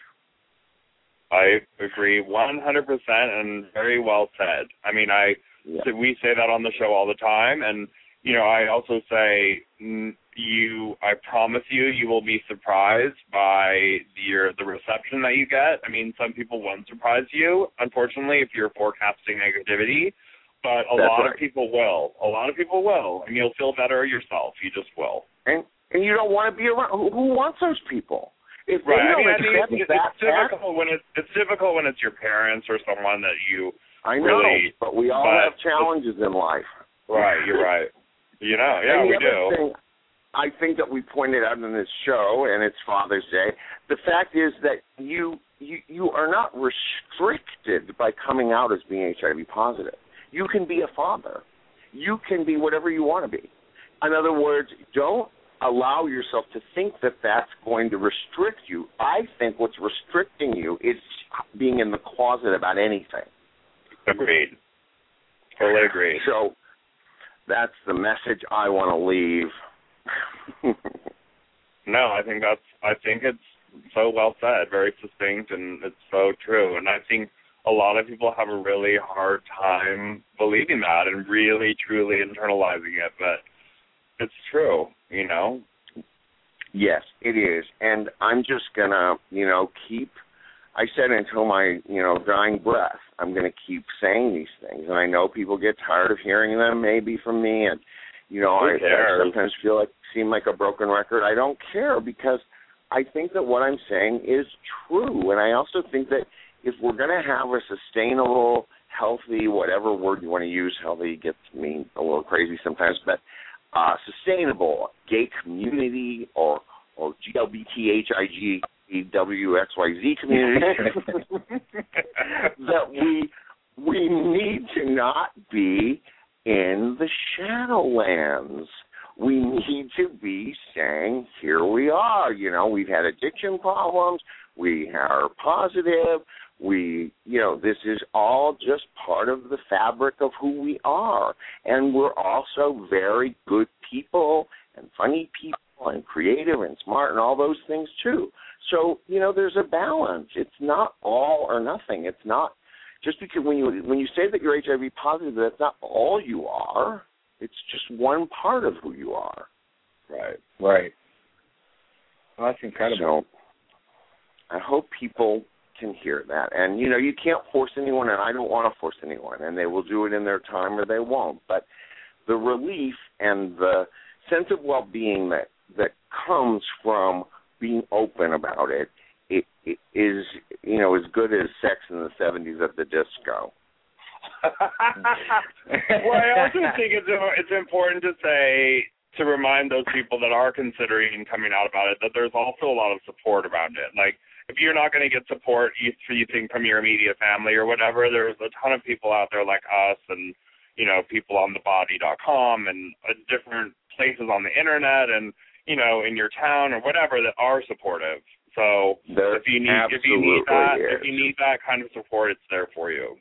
I agree 100% and very well said. I mean, I Yeah. we say that on the show all the time and you know, I also say you I promise you you will be surprised by your uh, the reception that you get. I mean, some people won't surprise you, unfortunately, if you're forecasting negativity, but a That's lot right. of people will. A lot of people will, and you'll feel better yourself. You just will. and and you don't want to be around who, who wants those people if right. I mean, I mean it's, it's difficult when it's it's difficult when it's your parents or someone that you I know, really, but we all but- have challenges in life. right. You're right. You know, yeah, we do. Thing I think that we pointed out in this show, and it's Father's Day. The fact is that you you you are not restricted by coming out as being HIV positive. You can be a father. You can be whatever you want to be. In other words, don't allow yourself to think that that's going to restrict you. I think what's restricting you is being in the closet about anything. Agreed. Totally agreed. So that's the message I want to leave. No, I think that's I think it's so well said, very succinct and it's so true. And I think a lot of people have a really hard time believing that and really truly internalizing it, but it's true, you know. Yes, it is. And I'm just gonna, you know, keep I said until my, you know, dying breath, I'm gonna keep saying these things. And I know people get tired of hearing them maybe from me and you know, I, I sometimes feel like seem like a broken record. I don't care because I think that what I'm saying is true. And I also think that if we're gonna have a sustainable, healthy, whatever word you want to use, healthy gets me a little crazy sometimes, but uh, sustainable gay community or or GLBTHIG WXYZ community that we we need to not be in the shadowlands. We need to be saying, here we are. You know, we've had addiction problems. We are positive. We, you know, this is all just part of the fabric of who we are. And we're also very good people and funny people and creative and smart and all those things too. So, you know, there's a balance. It's not all or nothing. It's not just because when you when you say that you're HIV positive, that's not all you are. It's just one part of who you are. Right. Right. Well, that's incredible. So I hope people can hear that. And you know, you can't force anyone and I don't want to force anyone and they will do it in their time or they won't. But the relief and the sense of well being that that comes from being open about it, it, it is you know as good as sex in the seventies at the disco. well, I also think it's it's important to say to remind those people that are considering coming out about it that there's also a lot of support around it. Like if you're not going to get support, you, you think from your immediate family or whatever, there's a ton of people out there like us and you know people on the thebody.com and uh, different places on the internet and you know in your town or whatever that are supportive. So There if you need if you need that is. if you need that kind of support, it's there for you.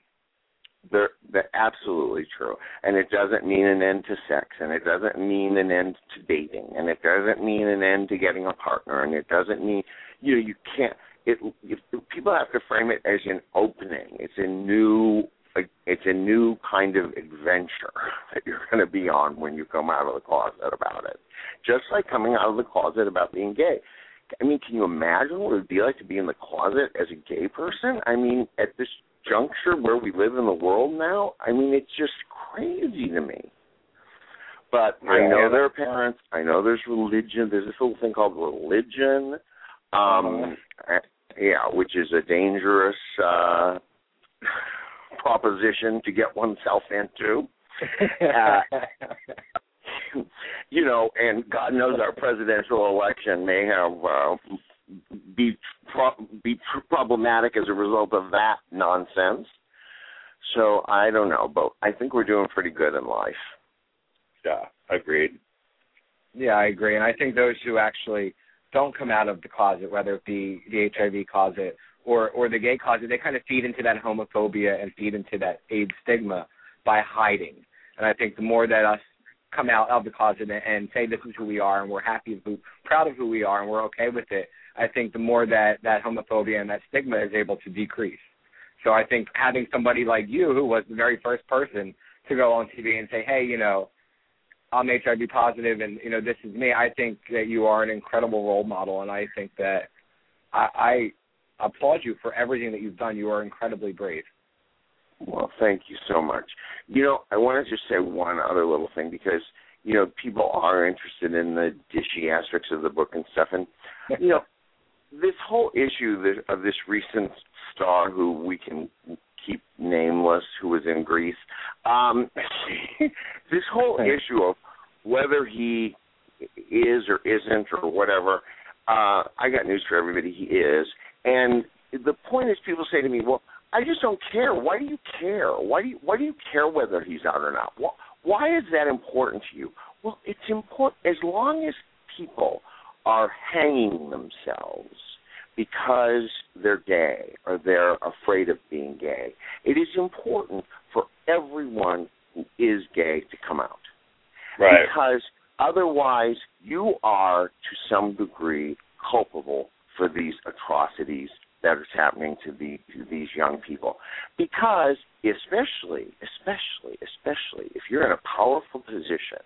They're they're absolutely true. And it doesn't mean an end to sex and it doesn't mean an end to dating and it doesn't mean an end to getting a partner and it doesn't mean you know, you can't it if, people have to frame it as an opening. It's a new it's a new kind of adventure that you're going to be on when you come out of the closet about it. Just like coming out of the closet about being gay. I mean, can you imagine what it would be like to be in the closet as a gay person? I mean, at this juncture where we live in the world now, I mean, it's just crazy to me. But I Yeah. know there are parents. I know there's religion. There's this little thing called religion. Um, uh, yeah, which is a dangerous uh, proposition to get oneself into. Uh, you know, and God knows our presidential election may have uh, be pro- be tr- problematic as a result of that nonsense. So I don't know, but I think we're doing pretty good in life. Yeah, agreed. Yeah, I agree. And I think those who actually don't come out of the closet, whether it be the HIV closet or or the gay closet, they kind of feed into that homophobia and feed into that AIDS stigma by hiding. And I think the more that us come out of the closet and, and say this is who we are and we're happy, who, proud of who we are, and we're okay with it, I think the more that that homophobia and that stigma is able to decrease. So I think having somebody like you, who was the very first person to go on TV and say, hey, you know, I'm HIV positive and you know this is me. I think that you are an incredible role model, and I think that I applaud you for everything that you've done. You are incredibly brave. Well, thank you so much. You know, I want to just say one other little thing because you know people are interested in the dishy aspects of the book and stuff, and you know, this whole issue of this recent star who we can keep nameless, who was in Greece, um, this whole issue of whether he is or isn't or whatever, uh, I got news for everybody. He is, and the point is, people say to me, "Well, I just don't care. Why do you care? Why do you why do you care whether he's out or not? Why is that important to you? Well, it's important as long as people are hanging themselves because they're gay or they're afraid of being gay. It is important for everyone who is gay to come out. Right. Because otherwise you are to some degree culpable for these atrocities that is happening to, the, to these young people. Because especially, especially, especially if you're in a powerful position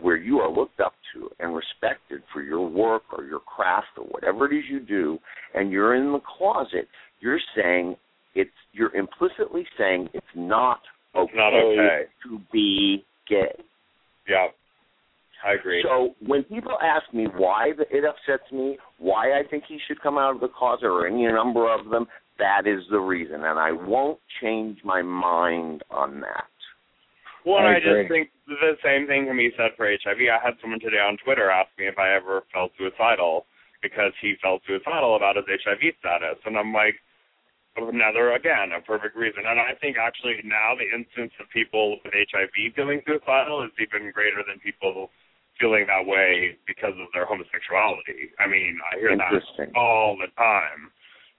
where you are looked up to and respected for your work or your craft or whatever it is you do, and you're in the closet, you're saying it's you're implicitly saying it's not okay, it's not okay. to be gay. Yeah. I agree. So when people ask me why it upsets me, why I think he should come out of the closet, or any number of them, that is the reason, and I won't change my mind on that. Well, I, I just think the same thing can be said for HIV. I had someone today on Twitter ask me if I ever felt suicidal because he felt suicidal about his HIV status, and I'm like, another again a perfect reason. And I think actually now the instance of people with HIV feeling suicidal is even greater than people feeling that way because of their homosexuality. I mean, I hear that all the time.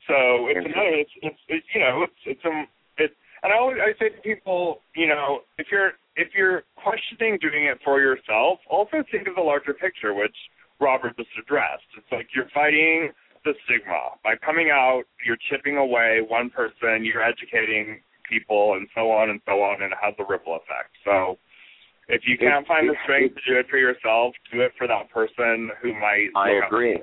So it's another. It's, it's it's you know it's it's um it. And I always I say to people, you know, if you're if you're questioning doing it for yourself, also think of the larger picture, which Robert just addressed. It's like you're fighting the stigma by coming out. You're chipping away one person. You're educating people, and so on and so on, and it has a ripple effect. So if you can't find the strength to do it for yourself, do it for that person who might. I agree.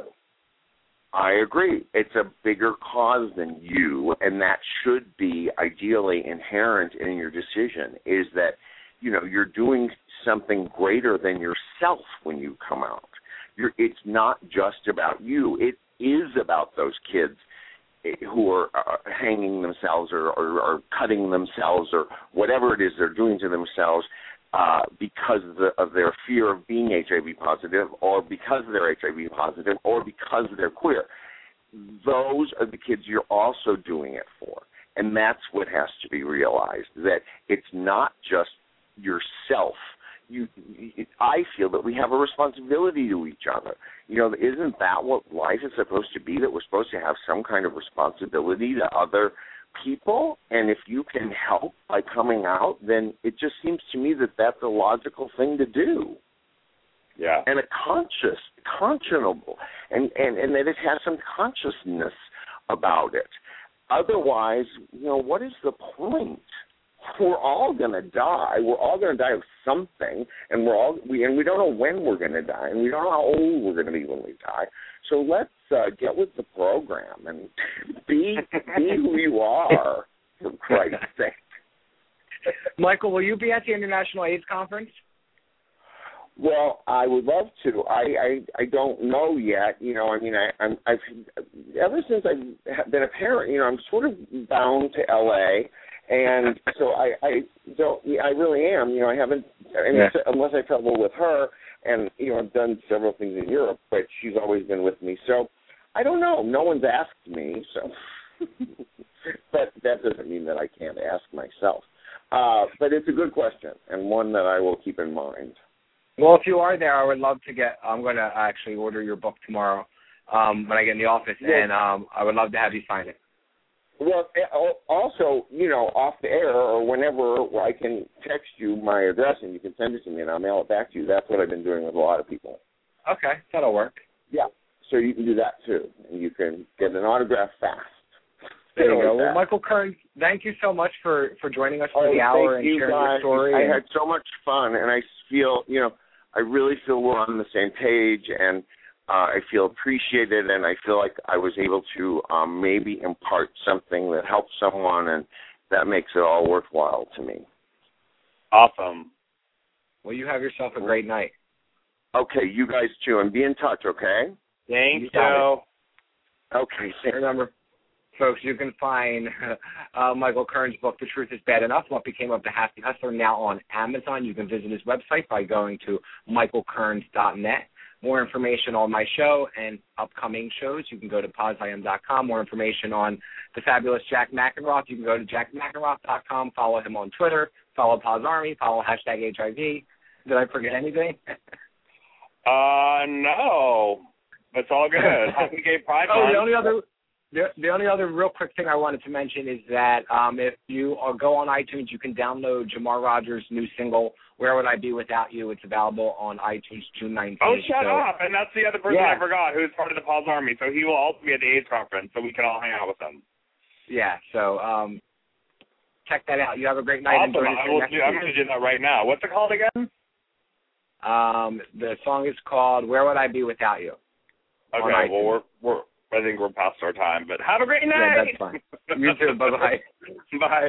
I agree. It's a bigger cause than you, and that should be ideally inherent in your decision. Is that you know you're doing something greater than yourself when you come out. You're, it's not just about you. It is about those kids who are uh, hanging themselves or, or, or cutting themselves or whatever it is they're doing to themselves uh, because of, the, of their fear of being HIV positive, or because they're HIV positive, or because they're queer. Those are the kids you're also doing it for, and that's what has to be realized. That it's not just yourself. You, I feel that we have a responsibility to each other. You know, isn't that what life is supposed to be? That we're supposed to have some kind of responsibility to other people and if you can help by coming out then it just seems to me that that's a logical thing to do. Yeah. And a conscious conscionable and and and that it has some consciousness about it. Otherwise you know what is the point? We're all going to die. We're all going to die of something and we're all we and we don't know when we're going to die and we don't know how old we're going to be when we die so let's uh, get with the program and be be who you are, for Christ's sake. Michael, will you be at the International AIDS Conference? Well, I would love to. I I, I don't know yet. You know, I mean, I, I'm I've ever since I've been a parent. You know, I'm sort of bound to L.A. And so I I don't I really am. You know, I haven't unless, yeah. unless I travel with her and you know I've done several things in Europe, but she's always been with me. So I don't know. No one's asked me, so but that doesn't mean that I can't ask myself. Uh, but it's a good question and one that I will keep in mind. Well, if you are there, I would love to get. I'm going to actually order your book tomorrow um, when I get in the office, and um, I would love to have you sign it. Well, eh, also, you know, off the air or whenever I can text you my address and you can send it to me and I'll mail it back to you. That's what I've been doing with a lot of people. Okay, that'll work. Yeah, so you can do that too, and you can get an autograph fast. There you go. Well, Michael Kearns, thank you so much for for joining us for oh, the hour and sharing guys. your story. I had so much fun, and I feel, you know, I really feel we're on the same page, and uh, I feel appreciated, and I feel like I was able to um, maybe impart something that helps someone, and that makes it all worthwhile to me. Awesome. Well, you have yourself a great night. Okay, you guys too, and be in touch. Okay. Thank you. you. Okay. Remember, folks, you can find uh, Michael Kearns' book, The Truth is Bad Enough, What Became of the Happy Hustler, now on Amazon. You can visit his website by going to michaelkearns.net. More information on my show and upcoming shows, you can go to pozIam.com. More information on the fabulous Jack Mackenroth, you can go to jackmackenroth.com. Follow him on Twitter. Follow POZ Army. Follow hashtag HIV. Did I forget anything? uh, no. It's all good. Happy Gay Pride Oh, the only other the, the only other real quick thing I wanted to mention is that um, if you uh, go on iTunes, you can download Jamar Rogers' new single "Where Would I Be Without You." It's available on iTunes June 19th. Oh, shut so, up! And that's the other person Yeah. I forgot, who's part of the POZ Army. So he will also be at the AIDS conference, so we can all hang out with him. Yeah, so um, check that out. You have a great night. Awesome. I will do, I'm going to do that right now. What's it called again? Um, the song is called "Where Would I Be Without You." Okay. Well, we're we're I think we're past our time, but have a great night. Yeah, that's fine. You too. Bye-bye. Bye.